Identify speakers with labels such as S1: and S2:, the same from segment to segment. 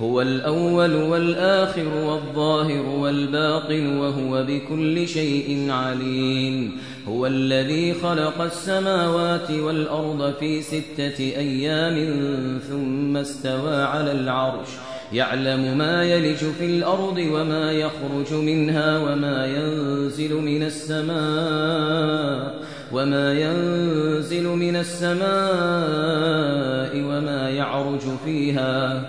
S1: هو الأول والآخر والظاهر والباطن وهو بكل شيء عليم هو الذي خلق السماوات والأرض في ستة أيام ثم استوى على العرش يعلم ما يلج في الأرض وما يخرج منها وما ينزل من السماء وما ينزل من السماء وما يعرج فيها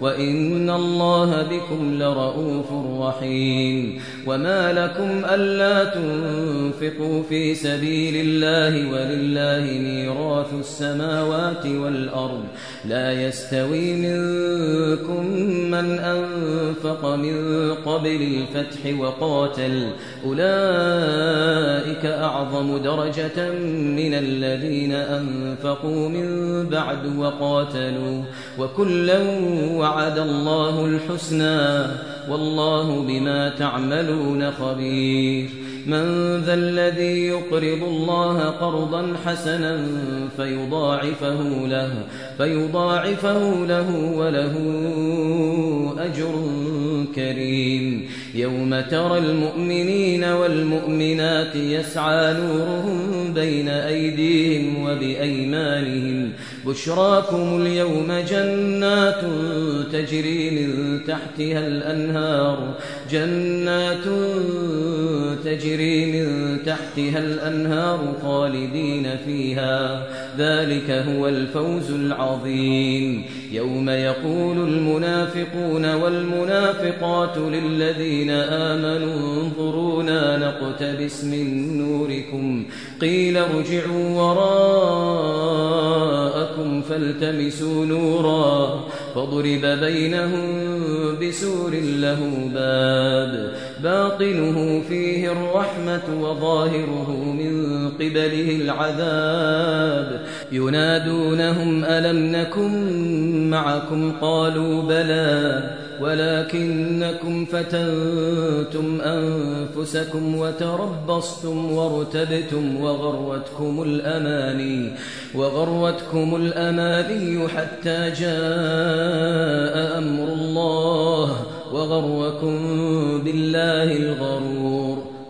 S1: وإن الله بكم لرؤوف رحيم وما لكم ألا تنفقوا في سبيل الله ولله ميراث السماوات والأرض لا يستوي منكم من أنفق من قبل الفتح وقاتل أولئك أعظم درجة من الذين أنفقوا من بعد وقاتلوا وكلا وعد الله الحسنى والله بما تعملون خبير من ذا الذي يقرض الله قرضا حسنا فيضاعفه له فيضاعفه له وله أجر كريم يوم ترى المؤمنين والمؤمنات يسعى نورهم بين أيديهم وبأيمانهم بشراكم اليوم جنات تجري من تحتها الأنهار جنات تجري من تحتها الأنهار خالدين فيها ذلك هو الفوز العظيم يوم يقول المنافقون والمنافقات للذين آمنوا انظرونا نقتبس من نوركم قيل ارجعوا وراءكم فالتمسوا نورا فضرب بينهم بسور له باب باطنه فيه الرحمة وظاهره من قبله العذاب ينادونهم ألم نكن معكم قالوا بلى ولكنكم فتنتم أنفسكم وتربصتم وارتبتم وغرتكم الأماني وغرتكم الأماني حتى جاء أمر الله وغركم بالله الغرور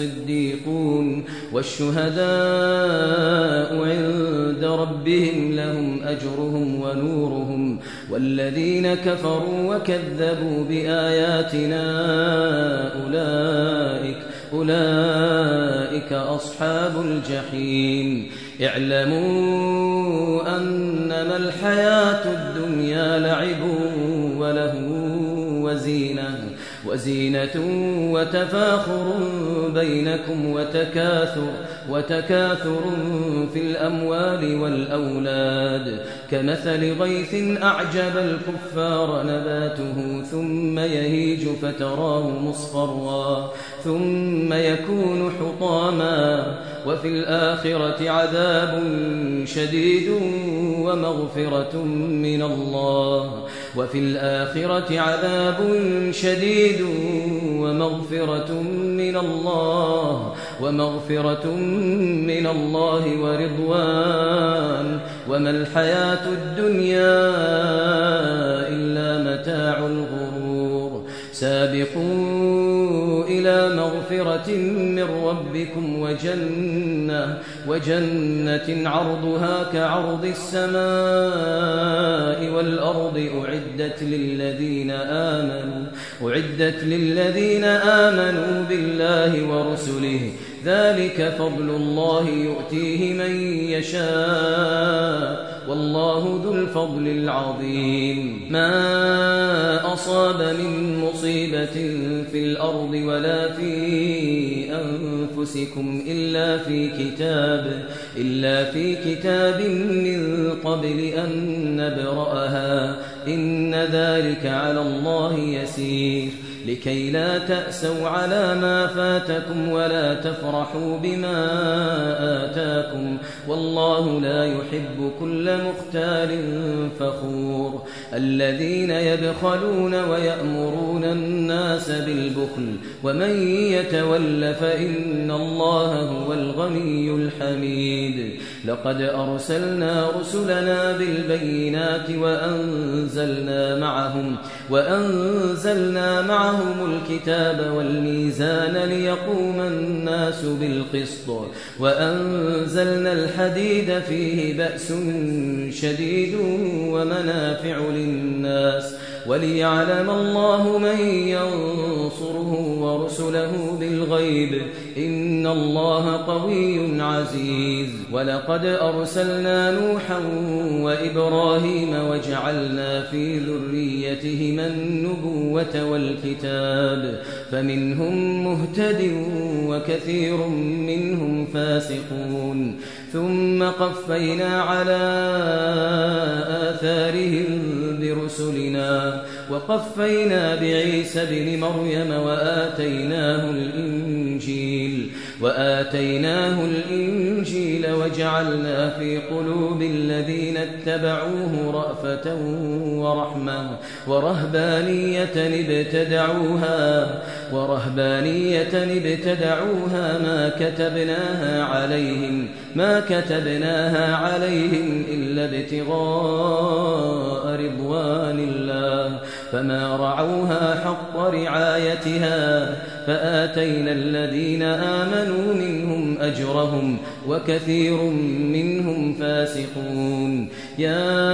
S1: الصديقون والشهداء عند ربهم لهم أجرهم ونورهم والذين كفروا وكذبوا بآياتنا أولئك أولئك أصحاب الجحيم اعلموا أنما الحياة الدنيا لعب وله وزينة وتفاخر بينكم وتكاثر وتكاثر في الأموال والأولاد كمثل غيث أعجب الكفار نباته ثم يهيج فتراه مصفرا ثم يكون حطاما وفي الآخرة عذاب شديد ومغفرة من الله وفي الآخرة عذاب شديد ومغفرة من الله ومغفرة من الله ورضوان وما الحياة الدنيا إلى مغفرة من ربكم وجنة, وجنة عرضها كعرض السماء والأرض أعدت للذين آمنوا أعدت للذين آمنوا بالله ورسله ذلك فضل الله يؤتيه من يشاء والله ذو الفضل العظيم ما أصاب من مصيبة في الأرض ولا في أنفسكم إلا في كتاب إلا في كتاب من قبل أن نبرأها إن ذلك على الله يسير لكي لا تأسوا على ما فاتكم ولا تفرحوا بما آتاكم والله لا يحب كل مختال فخور الذين يبخلون ويأمرون الناس بالبخل ومن يتول فإن الله هو الغني الحميد لقد أرسلنا رسلنا بالبينات وأنزلنا معهم وأنزلنا معهم آتيناهم الكتاب والميزان ليقوم الناس بالقسط وأنزلنا الحديد فيه بأس شديد ومنافع للناس وليعلم الله من ينصره ورسله بالغيب إن الله قوي عزيز ولقد أرسلنا نوحا وإبراهيم وجعلنا في ذريتهما النبوة والكتاب فمنهم مهتد وكثير منهم فاسقون ثم قفينا على آثارهم برسلنا وقفينا بعيسى بن مريم وآتيناه الإنسان وآتيناه الإنجيل وجعلنا في قلوب الذين اتبعوه رأفة ورحمة ورهبانية ابتدعوها ورهبانية ابتدعوها ما كتبناها عليهم ما كتبناها عليهم إلا ابتغاء رضوان الله فما رعوها حق رعايتها فآتينا الذين آمنوا منهم أجرهم وكثير منهم فاسقون يا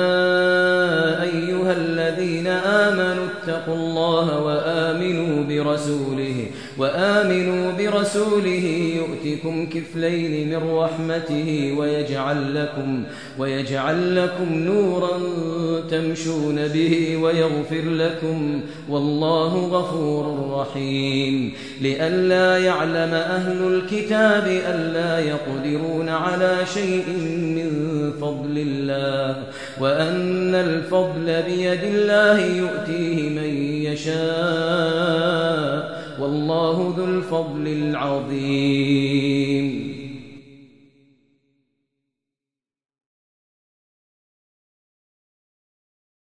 S1: أيها الذين آمنوا اتقوا الله وآمنوا برسوله وآمنوا برسوله يؤتكم كفلين من رحمته ويجعل لكم ويجعل لكم نورا تمشون به ويغفر لكم والله غفور رحيم لئلا يعلم أهل الكتاب ألا يقدرون يقدرون على شيء من فضل الله وأن الفضل بيد الله يؤتيه من يشاء والله ذو الفضل العظيم